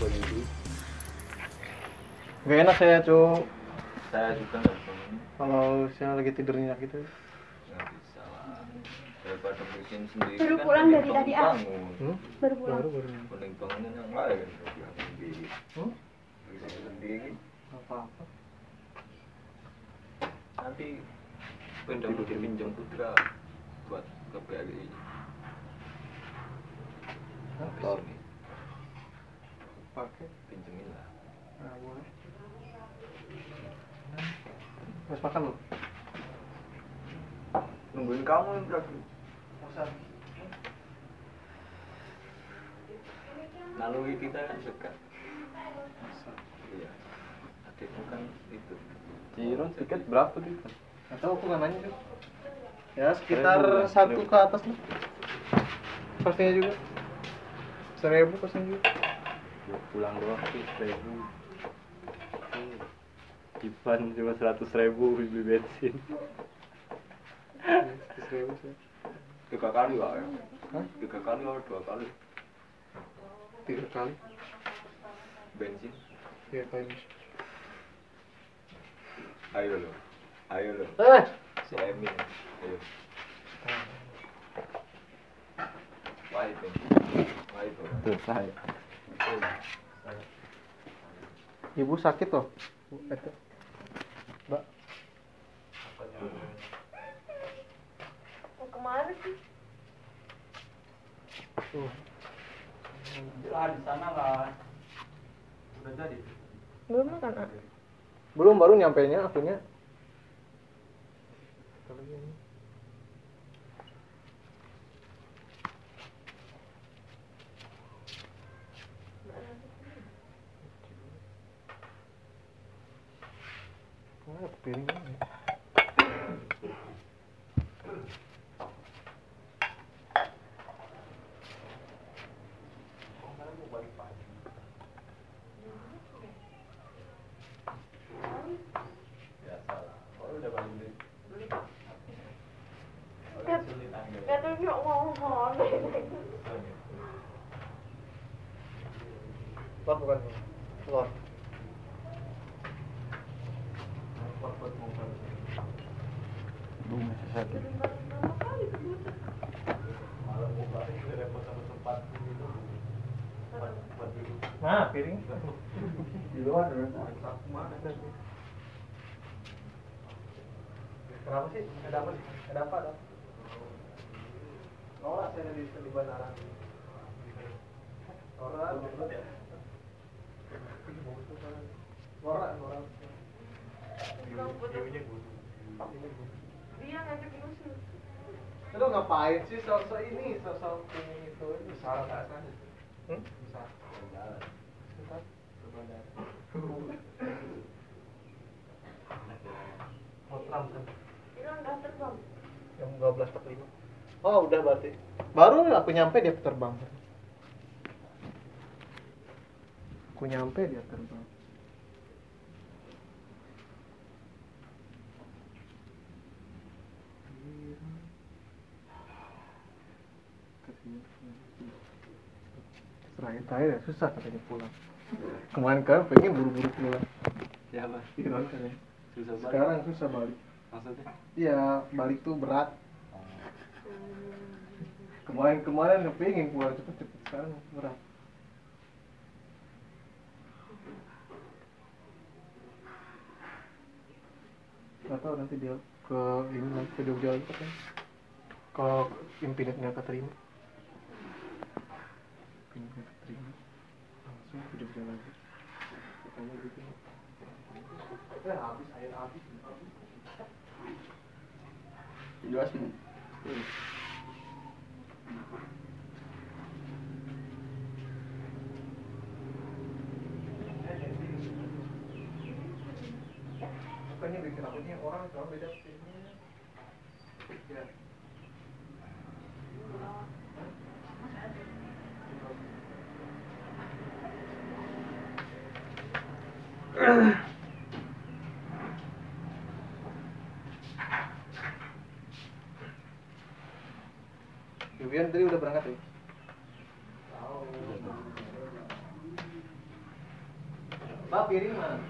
Pak Yudi. Gak enak saya cu Saya juga nggak kalau saya lagi tidur nyenyak gitu. Nggak bisa lah. Daripada bikin sendiri Baru kan pulang mending dari tadi, ah. Hmm? Baru pulang. Baru baru. Mending bangunin yang lain. Sendiri. Hmm? Sendiri. Apa-apa. Nanti pinjam dipinjam putra buat ke BRI. Habis ini Pakai. pinjemin lah. Nah, boleh. Harus makan lu. Nungguin kamu yang berarti. Masa? Naluri kita kan dekat. Masa? Iya. Adikmu kan itu. Ciron tiket berapa tuh? Gak tau aku nggak nanya tuh. Ya sekitar Seribu satu seribu. ke atas lah. Pastinya juga. Seribu pastinya juga. Gua pulang doang sih seribu. Ivan cuma seratus ribu beli bensin. Seribu sih. Tiga kali pak ya? Hah? Tiga kali atau dua kali Tiga kali. bensin? Tiga kali. Ayo lo, ayo lo. Eh. Si Emin, ayo. Wah itu, wah itu. Selesai. Ibu sakit loh. Itu. Mbak. Mau ke mana sih? Tuh. Lah di sana lah. Udah jadi. Belum makan, ah. Belum baru nyampe nya akunya. Mana piringnya? Biasa lah. Oh udah balik deh. Kat- Kata dia ngomong Telur bukan? Telur. Belum masih sakit. Nah, piring. Di luar. Kenapa sih? Ada apa sih? Ada apa? Ada apa? Nora saya di di bandara. Nora. Nora, Nora. Dia ngajak musuh. Lu ngapain sih sosok ini, sosok ini itu? Salah kan? Bisa. Bentar. Mau Trump? Dia udah terbang. Yang 1245. Oh, udah berarti. Baru aku nyampe dia terbang. Aku nyampe dia terbang. Terakhir terakhir ya, susah katanya pulang. Kemarin kan pengen buru-buru pulang. Ya mas. Iron kan. Susah banget. Sekarang susah balik. Maksudnya? Iya, balik tuh berat. Kemarin-kemarin kepingin pulang cepet-cepet sekarang berat. Gak tau nanti dia ke ini lagi ke Jogja lagi katanya. Kalau Infinite nggak keterima. Nggak keterima. Langsung Jogja lagi. Katanya gitu. Habis air habis. habis. Jelas nih. Bukannya bikin apa orang kalau beda filmnya. Vivian tadi udah berangkat ya? Pak piring mana?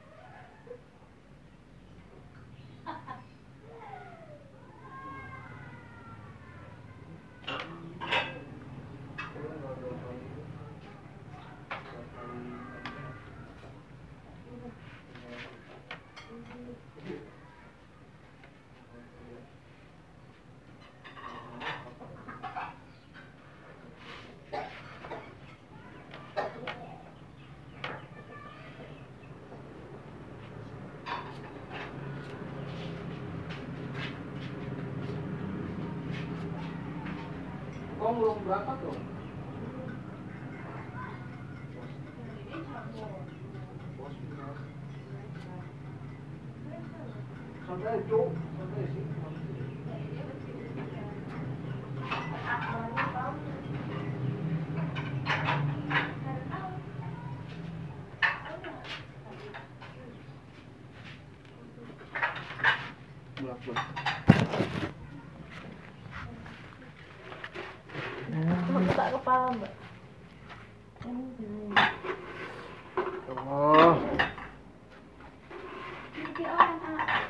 Kau belum berangkat dong? Santai, Cuk. Santai sih. Bulak bulak. Tak kepala mbak. Oh.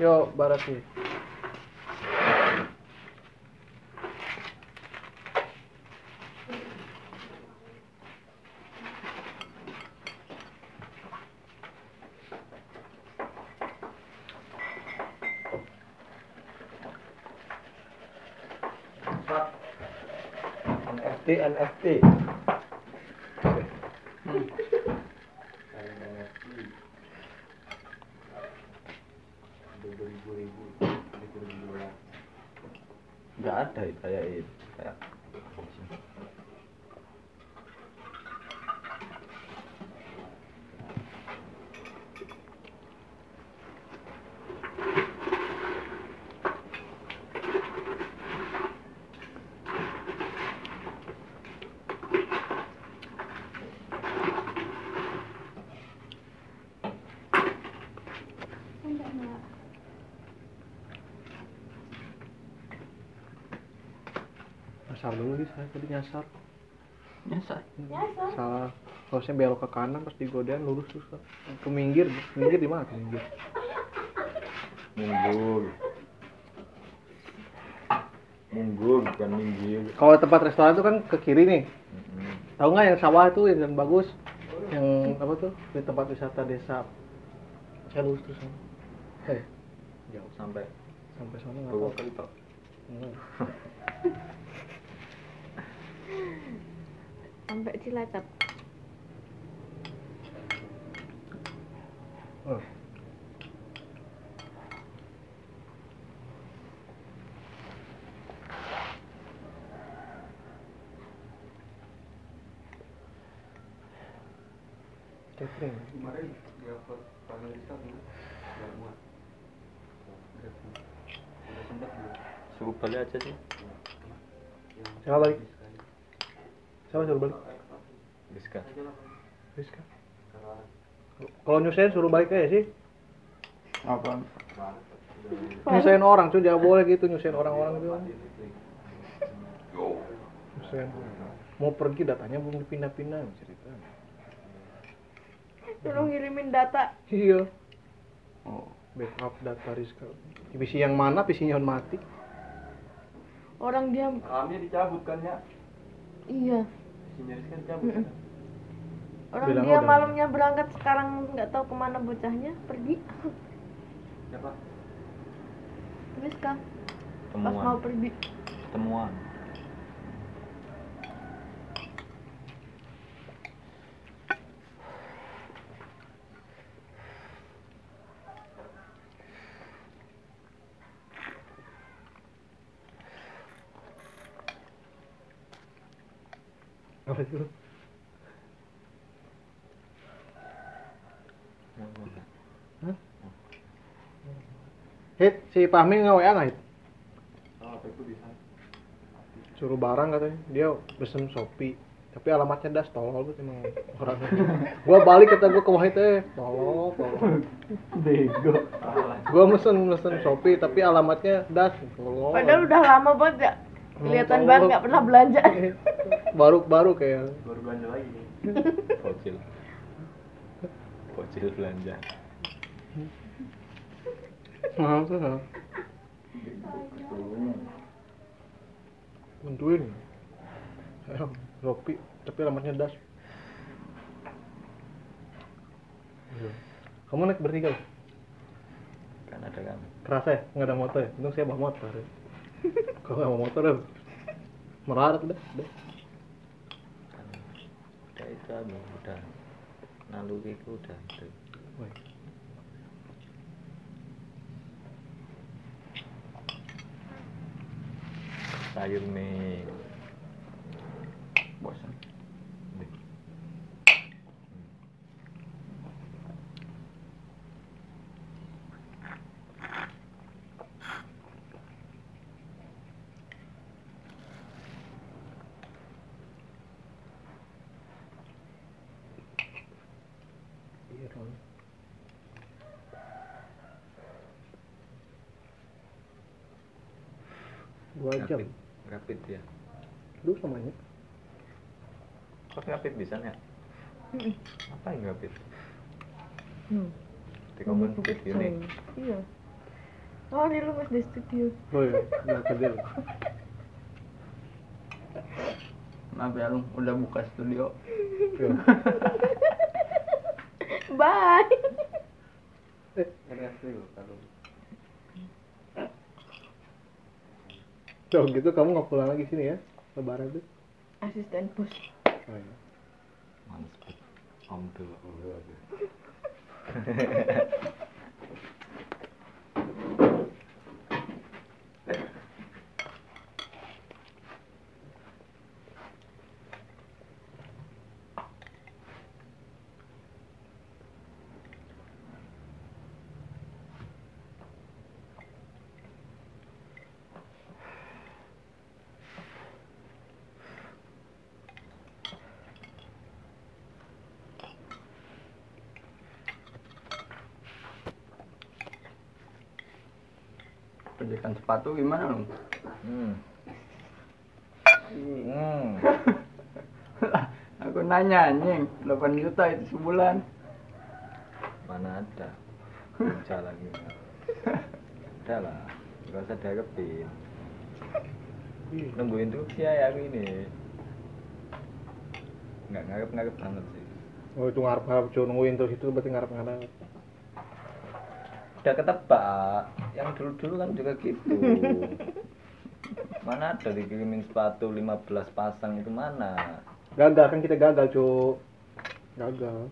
Yo. NFT, NFT. NFT. Beribu-ribu, beribu-ribu dolar. Nggak ada itu kayak itu. Kayak Nyasar saya tadi nyasar. nyasa. Biasa. Salah. Harusnya belok ke kanan pas digodain lurus terus ke minggir. Minggir di mana? Minggir. Munggul. Munggul bukan minggir. Kalau tempat restoran itu kan ke kiri nih. Mm-mm. Tahu nggak yang sawah itu yang bagus? Yang apa tuh? Di tempat wisata desa. Saya lurus terus. Heh, Jauh sampai sampai sana nggak tahu. kali pak. Hmm. Sampai Cilacap. Oh. Catering. Kemarin dia panggil kita dulu. Nggak muat. Udah udah sempat belum? Suruh balik aja sih. Siapa balik? Siapa suruh balik? Rizka. Rizka. Kalau nyusahin suruh balik aja sih. Apa? Nyusahin orang tuh jangan boleh gitu nyusahin orang-orang gitu. Nyusahin. Mau pergi datanya belum dipindah-pindah cerita. Suruh ngirimin data. Iya. Oh. Backup data Rizka. PC yang mana? PC-nya mati. Orang dia Ramnya dicabut kan ya? iya. Sinyaris kan dicabut kan? Orang Bilang dia udah. malamnya berangkat sekarang nggak tahu ke mana bocahnya pergi. Siapa? Rizka pas mau pergi. Temuan. Apa itu? Hit, si Fahmi nge WA nggak? Oh, itu bisa? Suruh barang katanya. Dia pesen Shopee. Tapi alamatnya das tolol tuh emang orangnya. gua balik kata gua ke Wahid eh tolol, tolol. Bego. Gua mesen mesen Shopee tapi alamatnya das tolol. Padahal udah lama banget ya. Kelihatan tolol. banget nggak pernah belanja. baru baru kayak Baru belanja lagi nih. Bocil. Bocil belanja. Mahal tuh. nah. Bantuin. Ayo, Shopee tapi alamatnya das. Iya. Kamu naik bertiga? Kan ada kan. Kerasa ya? Nggak ada motor ya? Untung saya bawa motor ya. Kalau nggak bawa motor ya merarat udah. udah. kan udah itu anu udah nalu itu udah itu Woi. sayur nih Bosan. Iya, Rapid ya Dulu samanya. kok rapid bisa ya apa yang rapid Hmm. di komen video nih Iya. Oh, ini lu mas di studio. Oh iya, nggak kerja. lu. Maaf ya lu, udah buka studio. Iya. Bye. Eh, Keras dulu kalau. Kalau gitu kamu nggak pulang lagi sini ya? Lebaran tuh. Asisten bos. Oh, iya. mantap om dulu om dulu Proyekan sepatu gimana lu? hmm. Hmm. Aku nanya anjing, 8 juta itu sebulan. mana ada? Kerja lagi udah lah. Gak usah diharapin. Ih, nunggu instruksi ya aku ini. Nggak ngarep-ngarep banget sih. Oh itu ngarep-ngarep nungguin terus itu berarti ngarep-ngarep. udah ketebak yang dulu-dulu kan juga gitu mana ada dikirimin sepatu 15 pasang itu mana Gagal kan kita gagal cu. Gagal.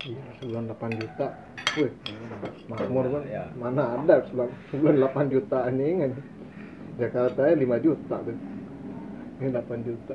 Iya, sebulan 8 juta. Wih, makmur kan. Ya. Mana ada sebulan, sebulan 8 juta anjing anjing. Jakarta ya 5 juta tuh. Ini 8 juta.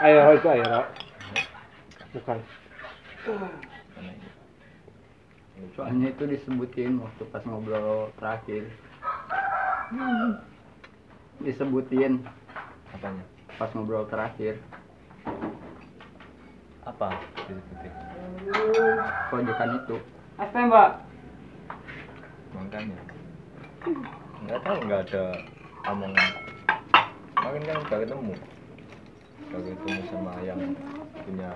Air itu Ra. Bukan. Soalnya itu disebutin waktu pas ngobrol terakhir. Disebutin Apanya? pas ngobrol terakhir. apa disebutin Pojokan itu. Teh mbak. makanya nggak tahu nggak ada omongan makin kan nggak ketemu nggak ketemu sama yang punya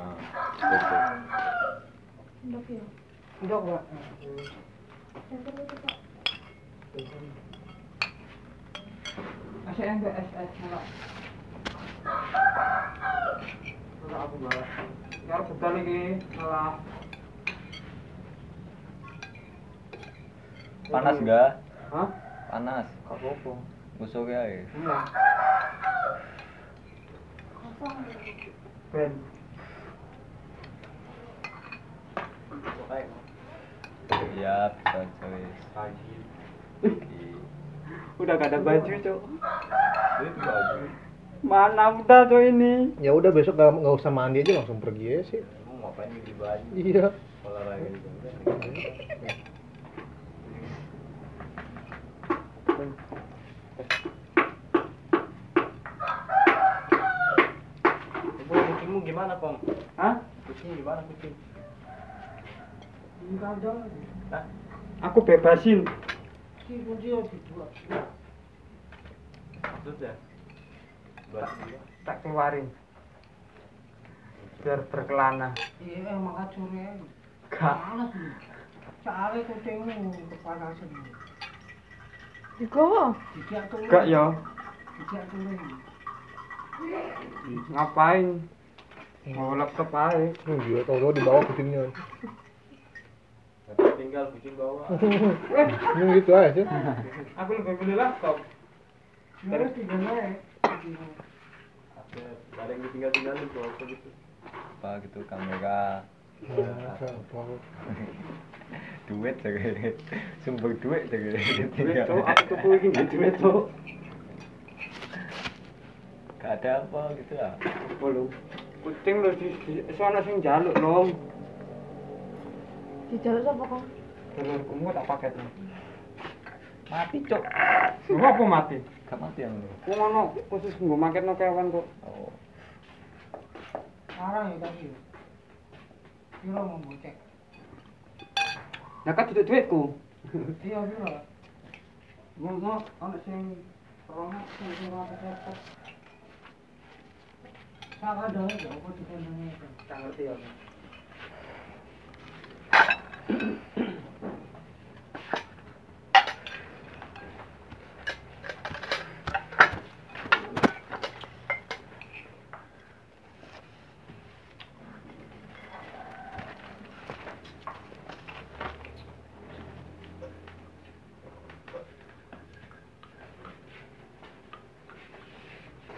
mbak. Ora aku balas. Ya budal iki malah panas nggak Hah? panas Gak apa-apa. musuh ya Iya. Ben. iya Pagi. Udah gak ada baju, Cok. ini baju Mana udah tuh ini? Ya udah besok nggak nggak usah mandi aja langsung pergi aja sih. kamu ngapain di baju Iya. olahraga di kucingmu gimana, Pom? Hah? Kucing gimana kucing? Enggak ada. Hah? Aku bebasin. Sudah. Buat dia. Tak keluarin. Biar berkelana. Iya, emang kacurnya. Gak. Panas nih. Soalnya kucingmu kepanasan. Digowo. Gak ya. Tidak turun. Ngapain? Mau laptop aja. Hmm, dia tahu-tahu di bawah kucingnya. Tinggal kucing bawah. Ini gitu aja sih. Aku lebih milih laptop. Terus tinggal naik. Ada yang ditinggal-tinggalin tuh apa gitu. Apa gitu kamera. Apa? duit jadi sumber duit jadi Duit tuh, aku tuku ini nggak duit tuh. gak ada apa gitu lah Belum. Kucing lu di sana sing jaluk lom. Dijaluk sapa kok? Dulurku mau tak paket mati cok Gua apa mati? gak mati yang lu Ku ngono khusus nggo maket no kewan kok. oh Sekarang ya tadi. Piro mau bocek? Kan duduk duitku. Iya, piro? Ngono ana sing rono sing sing ora kepet. Saka dong, ya apa dikandangnya itu. Tak ngerti ya.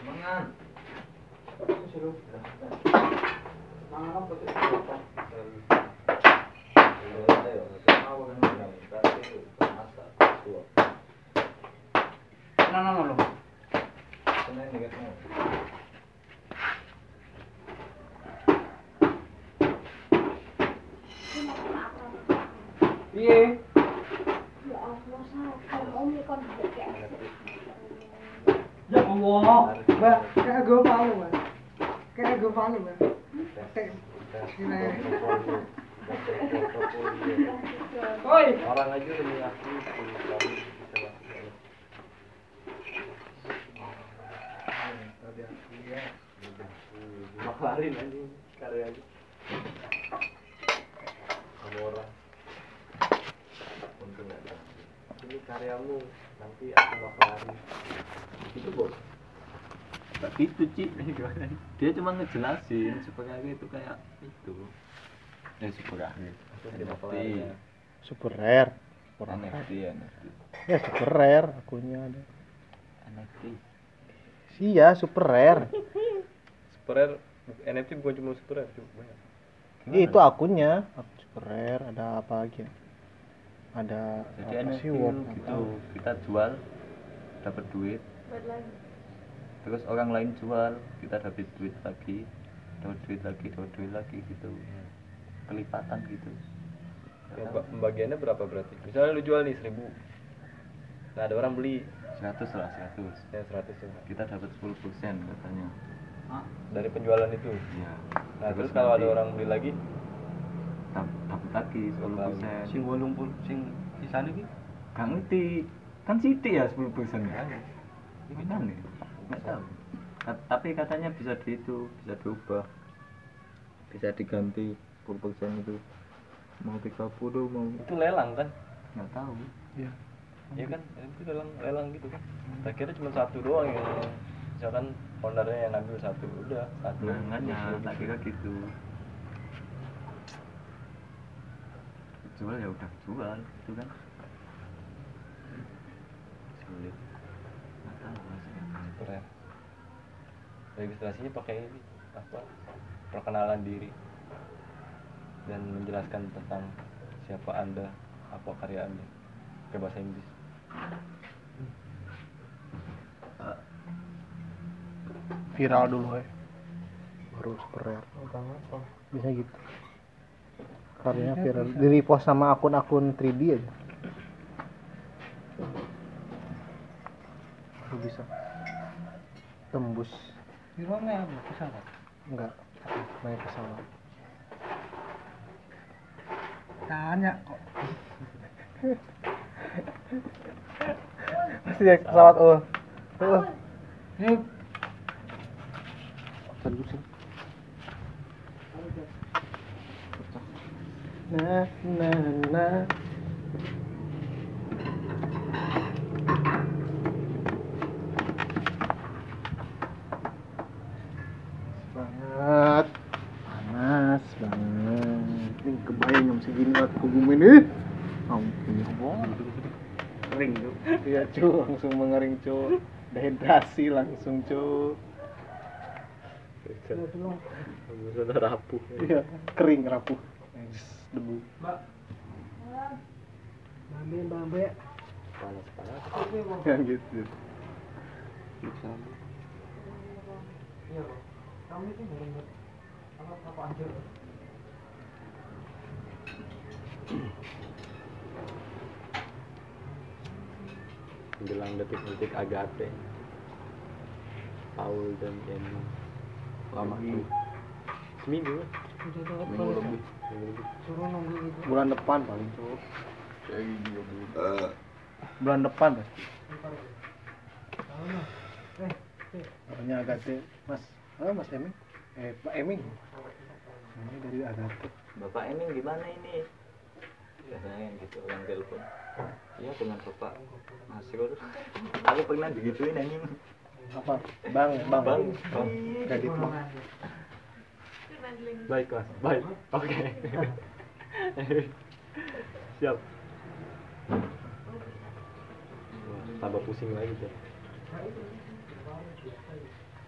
mangan Suruh. Mangan apa tuh? Nah, nah, nah, loh. Iya. Ya Allah, kon Ya Allah. Mbak, kayak gue malu, Mbak. Kayak gue malu, Mbak. Oi. orang aja udah mengakui kalau kamu bisa lakukan Makarin aja karya aja kamu orang untung nggak ada ini karyamu nanti aku bakalan itu bos. Itu Ci dia cuma ngejelasin supaya itu kayak itu. Ya supaya NFT Super rare. Kurang NFT NFT Ya. Super rare akunnya ada. NFT Iya, super rare. Super NFT bukan cuma super cuma banyak. Iya, itu akunnya. Akun super rare, ada apa lagi ya? Ada jadi apa NFT sih Word? gitu kita jual dapat duit terus orang lain jual kita dapat duit lagi dapat duit lagi dapat duit lagi gitu kelipatan gitu ba- pembagiannya berapa berarti? Misalnya lu jual nih 1000. Nah, ada orang beli 100 lah 100 yang 100 juga. kita dapat 10% katanya Hah? dari penjualan itu Iya. nah terus kalau ada orang beli lagi Lagi 10%. Sing 80 sing sisane iki Gak ngerti. Kan sidik ya 10% kan. Ini kan nih. Nggak tahu. Ta- Tapi katanya bisa di itu, bisa diubah. Bisa diganti 10% itu. Mau 30 mau itu lelang kan nggak tahu. Iya. Iya kan itu lelang lelang gitu kan tak kira cuma satu doang yang misalkan ownernya yang ngambil satu udah satu Nah, makanya tak kira gitu. Jual ya udah jual, itu kan. Sulit. Nggak tahu hasilnya. keren registrasinya pakai ini apa perkenalan diri dan menjelaskan tentang siapa anda apa karya anda ke bahasa Inggris Viral dulu ya. Baru keren. Bisa gitu. Karyanya viral. Di repost sama akun-akun 3D aja. Baru bisa. Tembus. Di ruangnya apa? Pesawat. Enggak. Naik pesawat. Tanya kok. Pasti naik pesawat oh. Oh. Ini Terusin. Nah, nah, nah. banget panas banget ini kebayang jam segini buat kugumin ih ampun ya Allah kering tuh iya cu langsung mengering cu dehidrasi langsung cu sudah rapuh. Iya kering rapuh. Debu. Bambe, bambe. panas panas. Ya gitu. Iya, Bang. Kamu itu bener apa apa aja. Menjelang detik-detik Agate Paul dan Jenny Lama itu seminggu Minggu lebih. Seminggu lebih. suruh nunggu gitu. bulan depan paling cu Kayak gini ya, Bu. bulan depan pasti Tahu mah. Eh, eh. namanya Agate mas ah mas Eming eh Pak Eming ini dari Agate Bapak Eming gimana ini? Biasanya gitu orang telepon. Iya dengan Bapak. Masyur. Aku pernah digituin anjing. apa? Bang bang. Bang. bang kredit bang baik mas. Baik. Oke. Siap. Wah, tambah pusing lagi tuh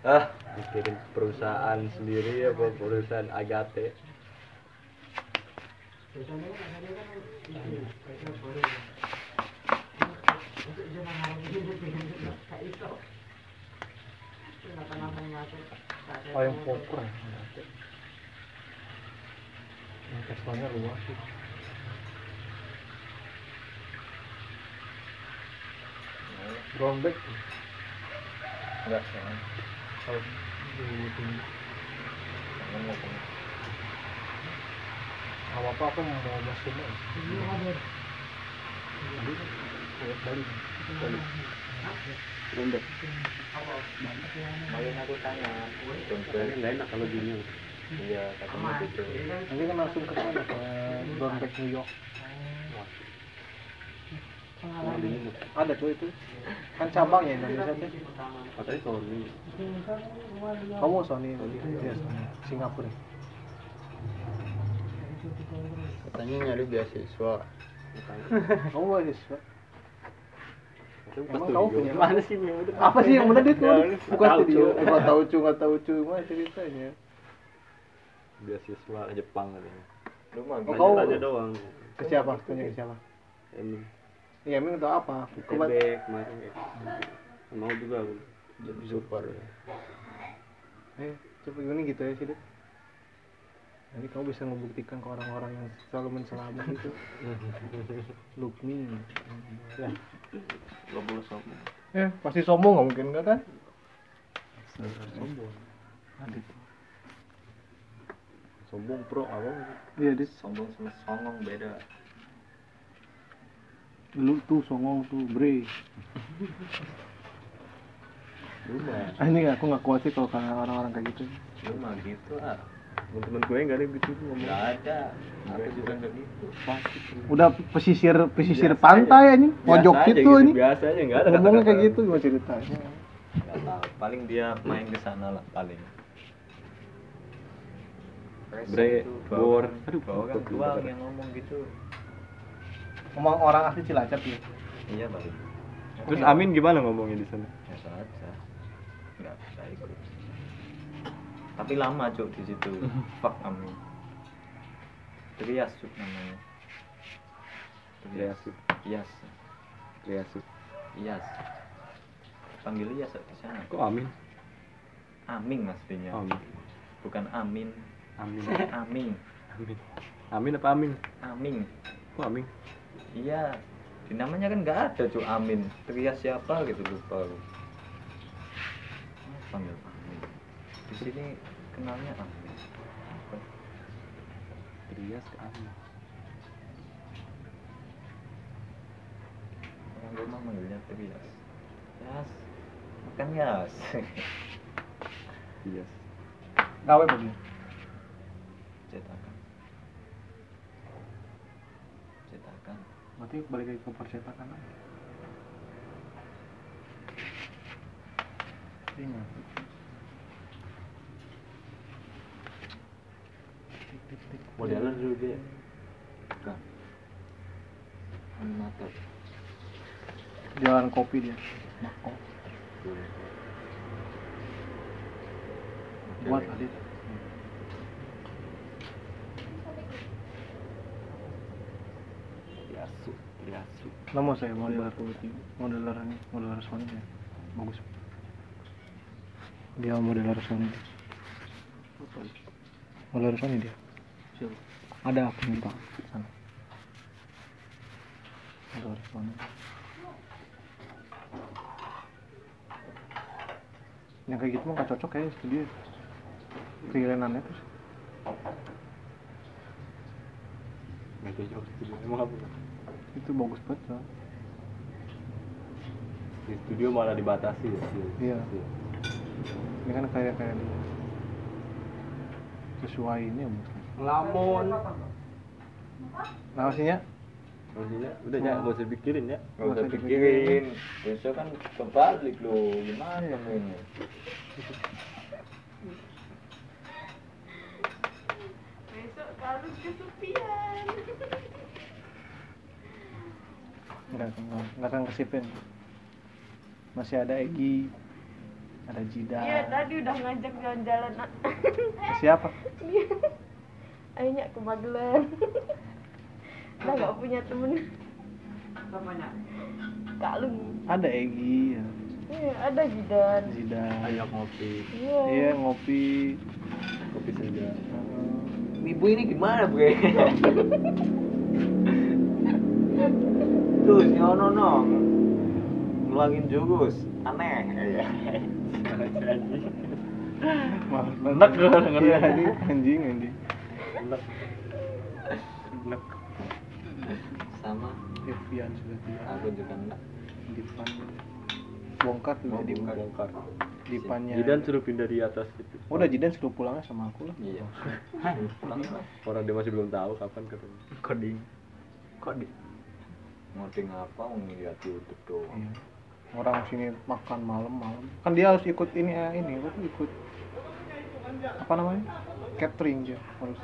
ah. Mikirin perusahaan sendiri apa perusahaan Agate Biasanya kan ada kan boleh. Untuk kayak itu. Kenapa-napa yang oh yang poker ya investornya luas sih brown bag Enggak kalau di sini apa apa aku mau masuk mas Ini Lembek. Kemarin aku tanya. Nggak enak kalau gini. Iya, katanya gitu. nanti kan langsung ke sana ke New York ada tuh itu kan cabangnya Indonesia tuh Katanya Sony. kamu Sony iya Singapura Katanya nyari beasiswa. kamu mahasiswa Emang Emang kamu punya Mana sih bener? apa sih yang bener itu Ya, bukan tahu, studio nggak tahu cu nggak tahu cu mah ceritanya Beasiswa Jepang katanya. Lu mah Oh, kau- Tanya doang. ke siapa tanya ke siapa Ini. iya emang tahu apa TB Kebat- kemarin. Mau juga aku. Jadi super. eh coba gimana gitu ya sih Dek? Nanti kamu bisa membuktikan ke orang-orang yang selalu menselama itu. Look me ya. Gak boleh sombong. eh pasti sombong nggak mungkin nggak kan? Sombong. Adit sombong pro apa? Iya Dit. Sombong sama songong beda. Lu tuh songong tuh bre. Lu mah. Ah, ini aku nggak kuat sih kalau karena orang-orang kayak gitu. Lu mah gitu ah teman-teman gue nggak ada gitu ngomong. Nggak ada. Aku juga nggak gitu pasti. Udah pesisir pesisir Biasa pantai aja. ini pojok Biasa aja situ gitu, ini biasa aja nggak ada. Ngomongnya kayak gitu gimana ceritanya. Nggak tahu. Paling dia main ke sana lah paling. Bre, bor. aduh bau kan doang yang ngomong gitu. Ngomong orang asli cilacap ya iya balik terus Amin gimana ngomongnya di sana? Biasa aja. Nggak bisa ikut tapi lama cuk di situ. Fuck amin Trias cuk namanya. Trias. Trias. Triasuk Iyas panggil Iyas di sana. Kok Amin? Aming mas B-nya Amin. Bukan Amin. Amin. Aming Amin. Amin apa Amin? Aming kok Amin? Iya. Di namanya kan nggak ada cuk Amin. Trias siapa gitu lupa panggil. Amin sini kenalnya Amin Apa? Trias ke Amin orang rumah manggilnya Trias. Yas. Bukan Yas. Trias. Gawe begini cetakan. Cetakan. Berarti balik lagi ke percetakan aja Ingat. Modeler dulu dia bukan. Animator jualan kopi dia. Mako. buat Adit Triasuk Triasuk nama saya modeler modeler ini modeler Sony ya. Bagus. Dia modeler Sony. Modeler Sony dia ada minta. Sana. Sony yang kayak gitu mah gak cocok kayaknya studio freelance terus. Nggak cocok studio emang apa itu bagus banget ya. di studio malah dibatasi ya. Iya. ini kan kayak kayak sesuai ini ya mungkin ngelamun. Nah maksudnya maksudnya udah ya nggak usah pikirin ya nggak usah pikirin besok kan kebalik lo gimana kamu ini Besok harus kesepian. nggak nggak nggak akan kesipin. Masih ada Egi ada Jida. Iya tadi udah ngajak jalan-jalan. siapa? Dia Akhirnya ke Magelang. Udah nggak punya temen. Apanya? Kak Lung. ada Egi ya. Iya ada Jidan. Jida ayo ngopi Iya. iya ngopi kopi senja Heeh. ibu ini gimana bre tuh si Ono no ngeluangin jurus aneh ya Males Enak gua dengerin. iya anjing anjing enak enak sama. Evian sudah tidak aku juga enggak. Dipan bongkar tuh Oh, jadi bongkar. bongkar Dipannya Jidan suruh pindah di atas gitu udah Jidan suruh pulangnya sama aku lah. Iya. Pulang lah. Orang dia masih belum tahu kapan katanya coding. Coding. Ngoding apa mau ngeliat YouTube doang. Iya. Orang sini makan malam-malam. Kan dia harus ikut ini eh, ini tuh ikut apa namanya? Catering dia harus.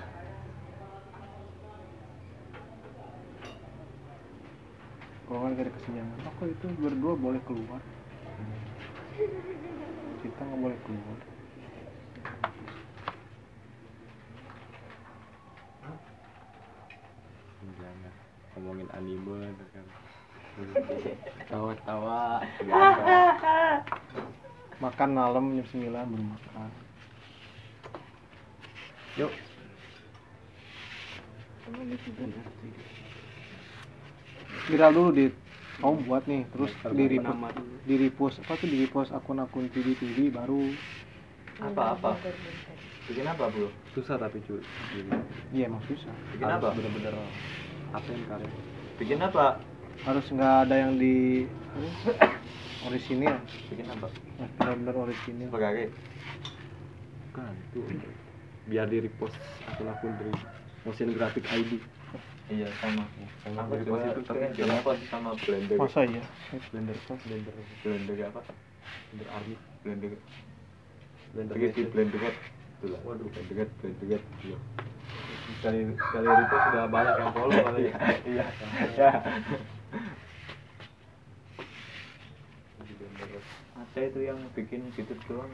Kalau nggak ada kesenjangan, aku itu berdua boleh keluar. Kita nggak boleh keluar. jangan ngomongin anime gitu kan tawa-tawa Makan malam jam 9 baru makan. yuk Viral dulu di kamu buat nih, terus di repost, di repost apa tuh di repost akun-akun TV TV baru. Apa, apa? Bikin apa bro susah tapi cuy. Iya emang susah. Bikin apa? bener-bener apa yang karya bikin apa? Harus nggak ada yang di orisinil. Bikin apa? Harus benar-benar orisinil. Sebagai kan itu biar di repost akun-akun dari motion graphic ID iya sama. Sama aku repost itu tapi repost sama blender? Masa iya? Blender apa blender blender apa? Blender army blender blender Nation. blender itulah waduh. Blender blender iya. Sekali sekali repost sudah banyak yang follow malah ya. Iya ya ada itu yang bikin gitu doang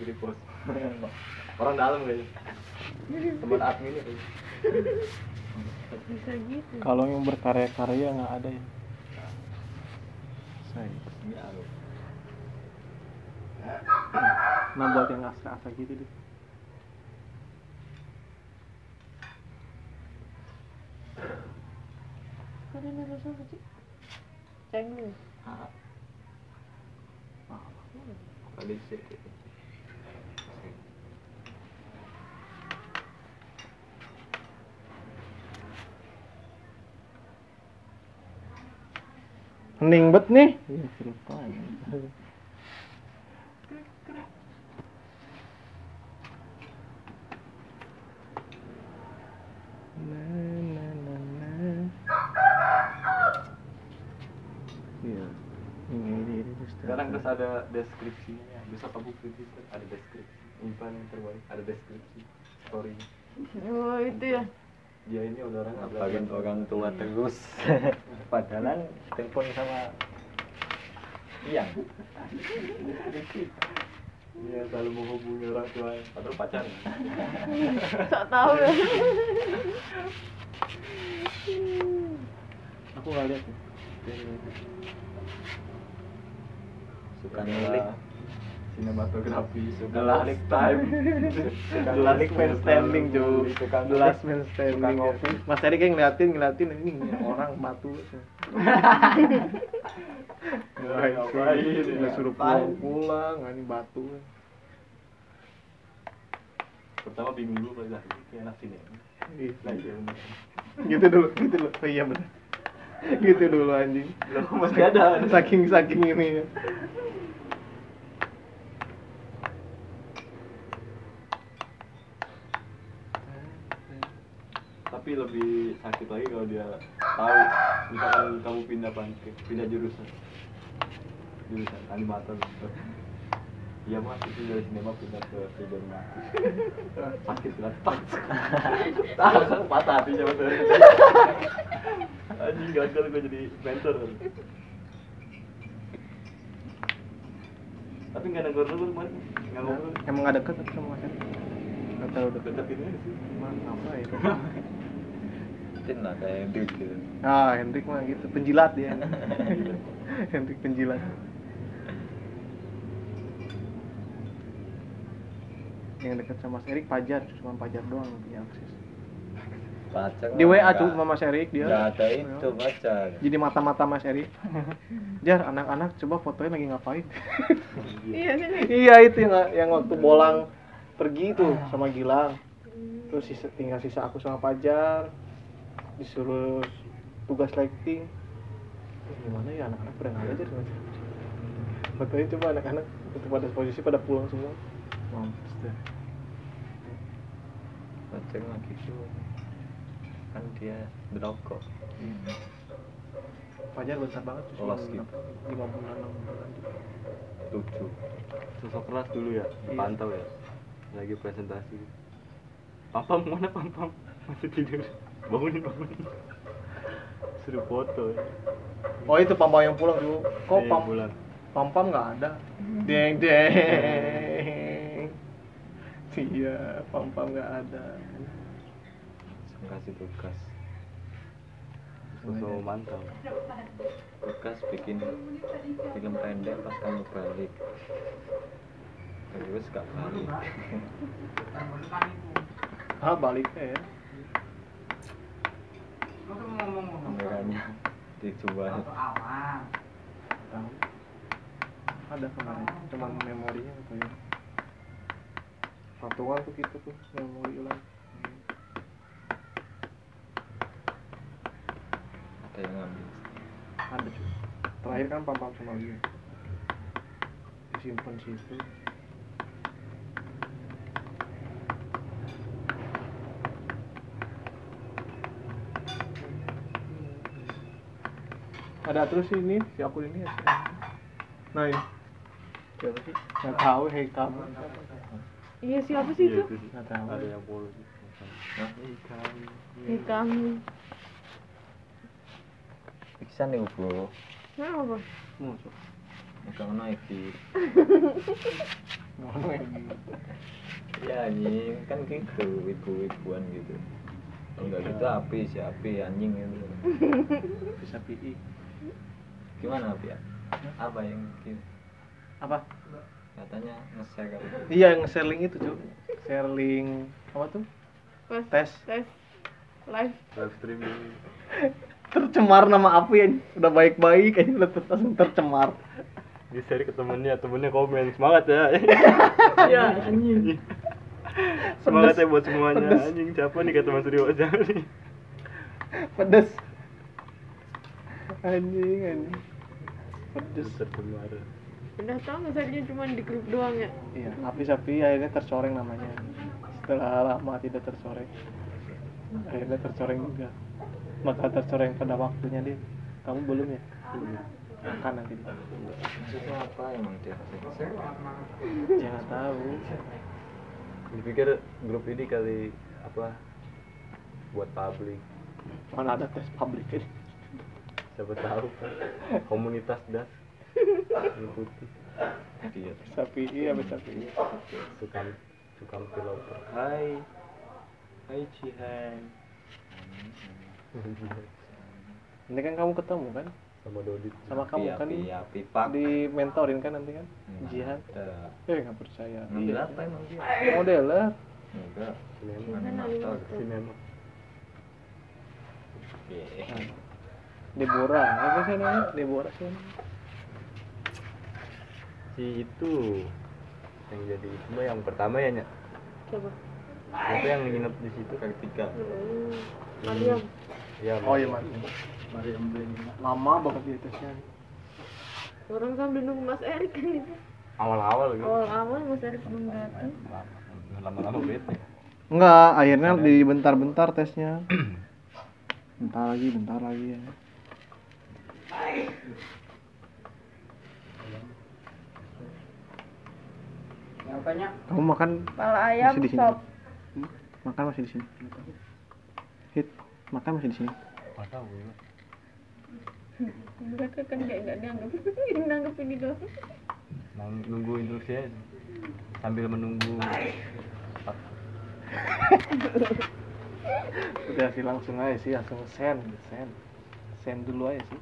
di repost orang dalam kayaknya. Teman admin itu Bisa gitu. kalau yang berkarya-karya nggak ada ya saya ini nah buat yang asa-asa gitu deh Kok dia nulis apa sih? Lu. ah kali sih hening bet nih. Iya. Iya sekarang terus ada deskripsinya. Bisa kamu kritis ada deskripsi. Umpan yang terbaik ada deskripsi story Oh itu ya. Dia ini udah orang bagian orang tua terus. Padahal telepon sama Iyang dia selalu menghubungi orang tua. Padahal pacaran Sok tahu. Ya. aku nggak lihat ya. suka nulik sinematografi The Last Time. The last man standing tukang The last man standing. Mas Eri kayak ngeliatin ngeliatin ini orang batu. Ngapain udah suruh pulang pulang ini batu. Pertama bingung dulu pada kayak enak sini Ih, nah iya. Gitu dulu gitu dulu. Oh, iya benar gitu dulu anjing. Masih ada. Saking saking ini tapi lebih sakit lagi kalau dia tahu misalkan kamu pindah bangkit pindah jurusan. Jurusan animator. Gitu Iya mas itu dari sinema pindah ke film sakit banget tak langsung patah hatinya betul anjing gagal gue jadi mentor. Tapi nggak negur-negur man nggak ngobrol emang gak deket tapi sama Eri nggak terlalu deket. Dekat ini aja sih. Emang apa itu Tin lah kayak Hendrik gitu. Ah Hendrik mah gitu. Penjilat dia. Hendrik penjilat. Yang dekat sama Mas Erik Pajar. Cuma Pajar doang yang punya akses. Pacar di WA cuy sama Mas Erik dia. nggak ada itu pacar. Jadi mata-mata Mas Erik. Jar anak-anak coba fotonya lagi ngapain? Iya. Sih. iya itu yang yang waktu bolang pergi tuh sama Gilang. Terus sisa, tinggal sisa aku sama Pajar disuruh tugas lighting. Eh, gimana ya anak-anak pada aja fotonya coba anak-anak itu pada posisi pada pulang semua. Mampus deh. Pacar mah gitu kan dia berokok Pajar besar banget tuh Los gitu. lima bulan enam bulan tujuh. Sosok keras dulu ya Iya. pantau ya. Lagi presentasi. Pampam mana pampam? Masih tidur bangunin bangunin. Suruh foto ya. Oh itu pam yang pulang dulu. Kok Iya, pam bulan. pam pam nggak ada? Deng deng. Iya pam pam nggak ada. Kasih tugas sosok mantau tugas bikin film pendek pas kamu balik. Terus gak balik. Ah baliknya ya kameranya dijual tahu. Ada kemarin cuman memorinya apa ya? Patungan tuh kita tuh memori ulang. Ada yang ngambil. Ada cuy. Terakhir kan pam pam sama dia. Disimpan situ ada terus ini si akun ini ya. Nah ini siapa sih nggak tahu hei kamu. Iya siapa sih itu? nggak tahu. Ada yang sih. Hah? Ih kamu. Iksan nih bro Kenapa? musuh. Bukan ono iki ngono ya gitu. Ya anjing. Kan gitu ibu-ibuan gitu. Enggak gitu api si api anjing gitu. Bisa pi Gimana api ya? Apa yang gitu? apa? Katanya nge-share kali iya nge-share link itu cuy share link apa tuh? Pas tes. tes. Live. live streaming. Tercemar nama api ya udah baik-baik kayaknya udah ter- langsung tercemar. Di share ke temennya. Temennya komen semangat ya. Iya anjing. Semangat ya buat semuanya. Pedes. anjing siapa nih kata Mas Rio? Aja nih. Pedes anjing anjing. Pedes tercemar Udah tau nggak saya cuma di grup doang ya? iya api sapi akhirnya tercoreng namanya. Setelah lama tidak tercoreng. Akhirnya tercoreng juga. Maka tercoreng pada waktunya dia. Kamu belum ya? Akan nanti. Maksudnya apa emang dia? Jangan tahu. Dipikir grup ini kali apa? Buat publik mana ada tes publik ini siapa tahu. Kan komunitas das mengikuti Iya. Sapi iya sapi. Suka suka developer hai. Hai Cihan. Ini kan kamu ketemu kan? Sama Dodit. Sama kamu kan? Api, api, pak. Di mentorin kan nanti kan? Enggak Jihan ada. eh nggak percaya. Iya. apa emang dia? modeler. Enggak. Sinema sinema Iya. Deborah apa sih namanya? Deborah sih. Si itu yang jadi itu mah yang pertama ya Nyak? Coba. Siapa yang nginep di situ. Kali tiga Hmm. Mariam. ya oh iya mas lama banget dia tesnya. Orang sambil nunggu Mas Erik kan itu. awal-awal gitu Awal-awal Mas Erik belum datang. lama-lama bete. Enggak akhirnya di bentar-bentar tesnya. Bentar lagi bentar lagi ya Banyak. kamu makan Kepala ayam Masih di sini. sop. Hmm? makan masih di sini hit makan masih di sini tahu ya Mereka kan kayak nggak dianggap. Ini nanggep ini doang. Nunggu instruksinya sambil menunggu udah sih langsung aja sih langsung send send send dulu aja sih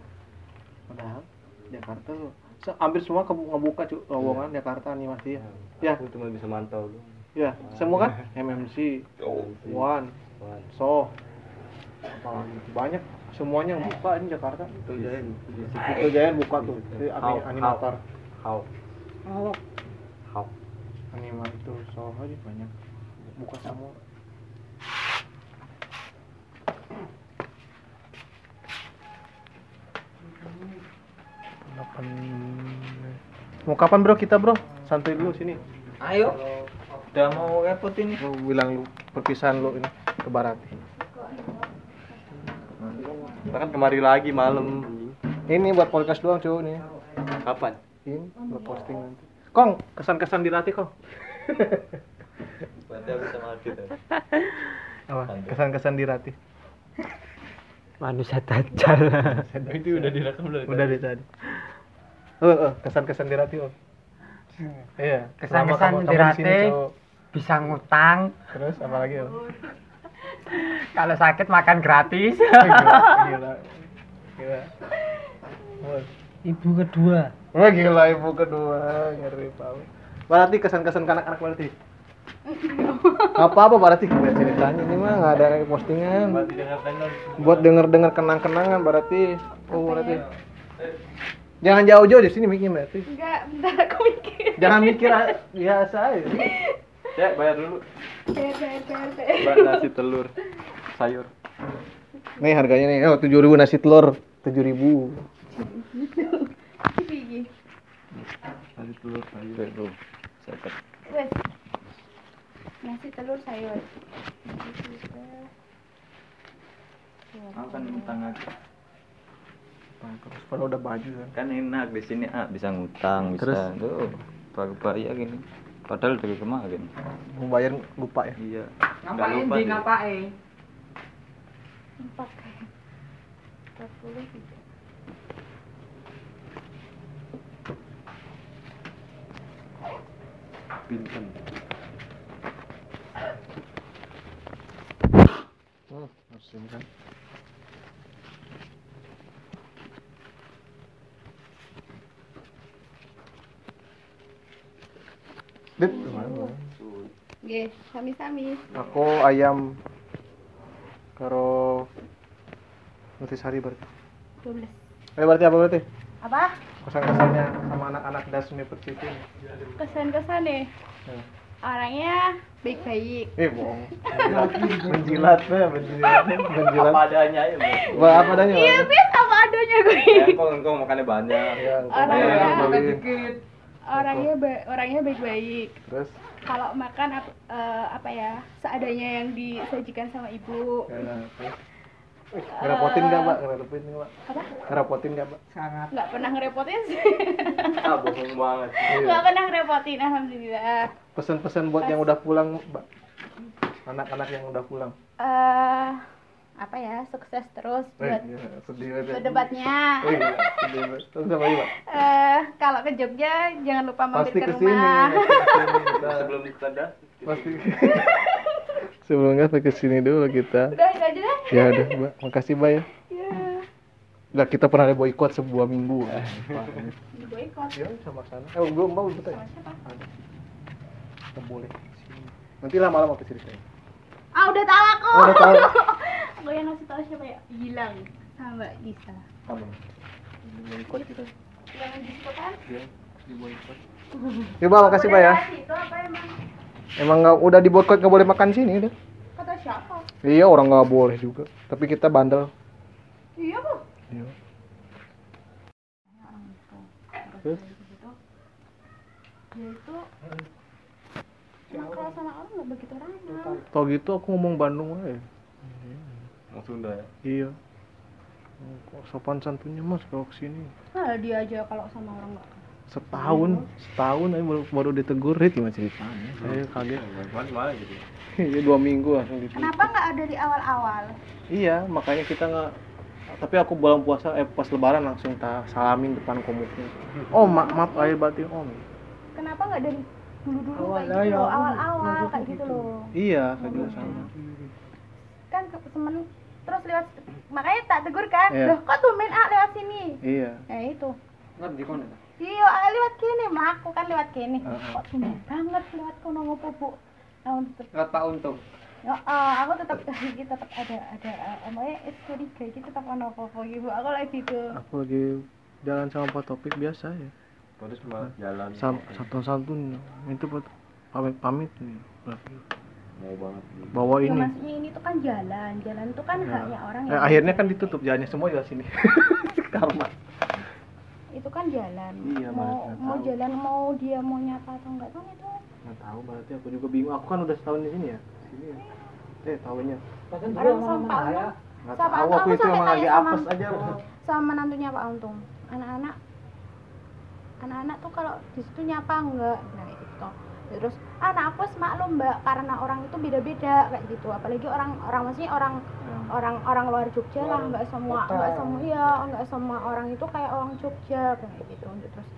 padahal Jakarta tuh se- hampir semua ke- ngebuka cu lowongan Jakarta animasi ya ya aku cuma bisa mantau ya semua kan? MMC One Wan. So apalagi? Banyak. Semuanya yang buka ini Jakarta. Itu Jayan itu Jayan buka tuh. Si How, ani- animator. How? Halo. how? Animator itu so aja banyak. Buka semua Delapan. Mau kapan bro kita bro? Santai dulu sini. Ayo. Udah mau repot ini. Lu bilang lu perpisahan lu ini ke Barati. kita kan kemari lagi malam Ini buat podcast doang cuy nih. kapan Ini buat posting nanti. Kong, kesan-kesan di Rati Kong. Apa? Kesan-kesan di Rati. Manusia dajjal. itu udah direkam belum Udah deh tadi. Oh, oh, kesan-kesan di Rati, Om. Iya, Kesan-kesan kamu- di kamu sini, Rati. Cok. Bisa ngutang. Terus apa lagi, Om? Kalau sakit makan gratis. Gila, gila. Ibu kedua. Wah, gila ibu kedua, ngeri banget. Berarti kesan-kesan ke anak-anak berarti. Apa-apa berarti ceritanya ini mah nggak ada postingan. Buat denger-denger kenang-kenangan berarti. Oh, berarti. Jangan jauh-jauh di sini mikirnya berarti. Enggak, bentar aku mikir. Jangan mikir ah, biasa aja. Cek, bayar dulu. Bayar, bayar, bayar, nasi telur sayur. Nih harganya nih. Oh, 7000 nasi telur. 7000. Iki. Nasi telur sayur. Tuh, seket. Nasi telur sayur. Aku kan ngutang aja. Terus kalau udah baju kan. Kan enak di sini ah bisa ngutang, bisa Terus? tuh bayar gini. Padahal dari kemarin. Mau bayar lupa ya. Iya. Nggak Ngapain lupa di ngapain? Empat kayak. Empat puluh tiga. Pinten. Musim kan. Dit, sami-sami. Aku ayam karo nutrisari berarti. 12. Eh berarti apa berarti? Apa? Kesan-kesannya sama anak-anak Das University ini. Kesan-kesan nih. Ya. Orangnya baik-baik. Eh bohong. Menjilat, ya, menjilat, menjilat. Apa adanya ya, Bu. Wah, apa adanya? Iya, biasa apa adanya gue. Ya, kok engkau makannya banyak. Ya, Orang ya, ya. Orangnya ba- orangnya baik-baik. Terus Kalau makan ap- eh, apa ya? Seadanya yang disajikan sama ibu. ya, terus. Eh, ngerepotin nggak, Mbak? Ngerepotin nggak, Mbak? Apa? Ngerepotin nggak, Mbak? Sangat. Nggak pernah ngerepotin sih. Ah, bohong banget. Nggak pernah ngerepotin, alhamdulillah. Pesan-pesan buat yang udah pulang, Mbak. Anak-anak yang udah pulang. eh apa ya? Sukses terus Eh, buat iya, sedih banget. ya. berdebatnya. Oh iya, sedih banget. Terus apa lagi, Mbak? Eh, kalau ke Jogja jangan lupa mampir Pasti ke ke sini. rumah. pasti ke sini. Sebelum kita dah. Pasti. Sebelumnya sampai ke sini dulu kita. Udah itu aja deh. Ya udah, Mbak. Makasih, Mbak ya. Lah kita pernah ada boykot sebuah minggu. Di boykot. Ya sama sana. Eh belum mau betul? Sama siapa? Ada. Kita boleh. Nanti lama-lama aku ceritain. Ah udah tahu aku. Oh, udah tahu. aku yang ngasih tahu siapa ya? Gilang sama Mbak Gisa. Apa? Boykot kita. Yang di situ kan? Ya, di boykot. Ya, Mbak, makasih, Mbak ya. Itu apa emang? Emang nggak udah di boykot nggak boleh makan sini udah. Kata siapa? Iya, orang nggak boleh juga. Tapi kita bandel. Iya bu. Iya. Terus? Dia itu kalau sama orang nggak begitu ramah. Tau gitu aku ngomong Bandung aja. Mau Sunda ya. Iya. Oh, Kok sopan santunnya mas kalau ke sini Nah dia aja kalau sama orang nggak. Setahun setahun aja baru, baru ditegur itu gimana ceritanya saya kaget Mana mana gitu. iya dua minggu langsung gitu Kenapa nggak ada di awal-awal? iya makanya kita nggak tapi aku bulan puasa eh pas lebaran langsung tak salamin depan komuknya oh ma maaf air batin om Kenapa nggak dari dulu-dulu Awal kayak gitu awal-awal kayak gitu gitu. loh. iya kayak gitu sama Kan ke temen terus lewat makanya tak tegur kan, Iya. loh kok tumben ah lewat sini? iya Nah itu. Ngerti di kono. Iya, ah, lewat kini, melaku kan lewat kini. Heeh. Kok tumben banget lewat kono ngopo bu? Nah, tetep, Nggak Pak Untung. ya, eh, aku tetap gitu tetap ada ada eh, namanya story kayak gitu tetap ono apa gitu. Aku lagi gitu. aku lagi jalan sama Pak Topik biasa ya Terus malah jalan. Sam santun santun itu Pak pamit pamit nih berarti Mau banget. gitu. bawa Ya, ini maksudnya ini tuh kan jalan, jalan tuh kan Ya. haknya orang Eh, ya. akhirnya kan ditutup jalannya semua jalan sini karma itu kan jalan. Iya, mau mau tahu. jalan mau dia mau nyapa atau enggak kan itu. nggak tahu berarti aku juga bingung aku kan udah setahun di sini ya sini ya eh tahunya dulu Orang sama sama Mama ya. nggak Siapa? tahu Aku aku itu emang lagi sama- apes aja sama menantunya Pak Untung anak-anak anak-anak tuh kalau di situ nyapa enggak nah gitu Ya, terus anak aku maklum mbak karena orang itu beda-beda kayak gitu. Apalagi orang orang maksudnya orang orang orang luar Jogja lah nggak semua nggak semua iya nggak semua orang itu kayak orang Jogja kayak gitu. Terus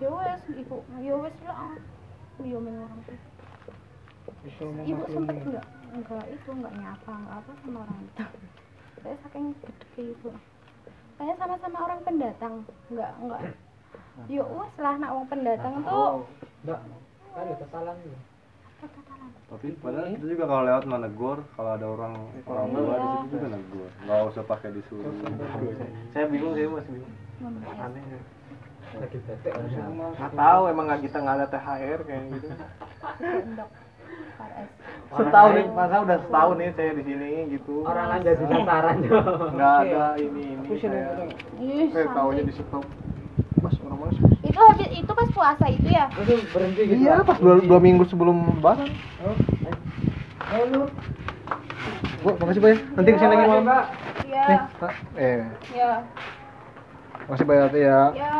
ya wes ibu ya wes lah. Ya memang orang tuh ibu sempet enggak enggak itu enggak nyapa enggak apa sama orang itu. Saya saking gede ibu. Saya sama-sama orang pendatang enggak enggak yuk wes lah nak orang pendatang tuh. Mbak, kan Tapi padahal itu juga kalau lewat mana negor, kalau ada orang orang luar di situ juga negor. Nggak usah pakai disuruh. saya bingung saya masih bingung aneh ya Lagi bete. nggak tahu emang nggak kita nggak ada THR kayak gitu. Setahun nih, masa udah setahun nih saya di sini gitu. Orang aja di sasaran. Nggak ada ini ini saya. itu. Ih, Eh tahu aja santai. di stop. Mas orang mas. Itu habis itu pas puasa itu ya? Berhenti gitu. Iya pas dua, dua minggu sebelum lebaran. Eh lu. Bu, makasih Pak ya. Nanti ke sini lagi malam. Iya. Nih, Pak. Eh, Ya. makasih Pak Yati ya. Ya.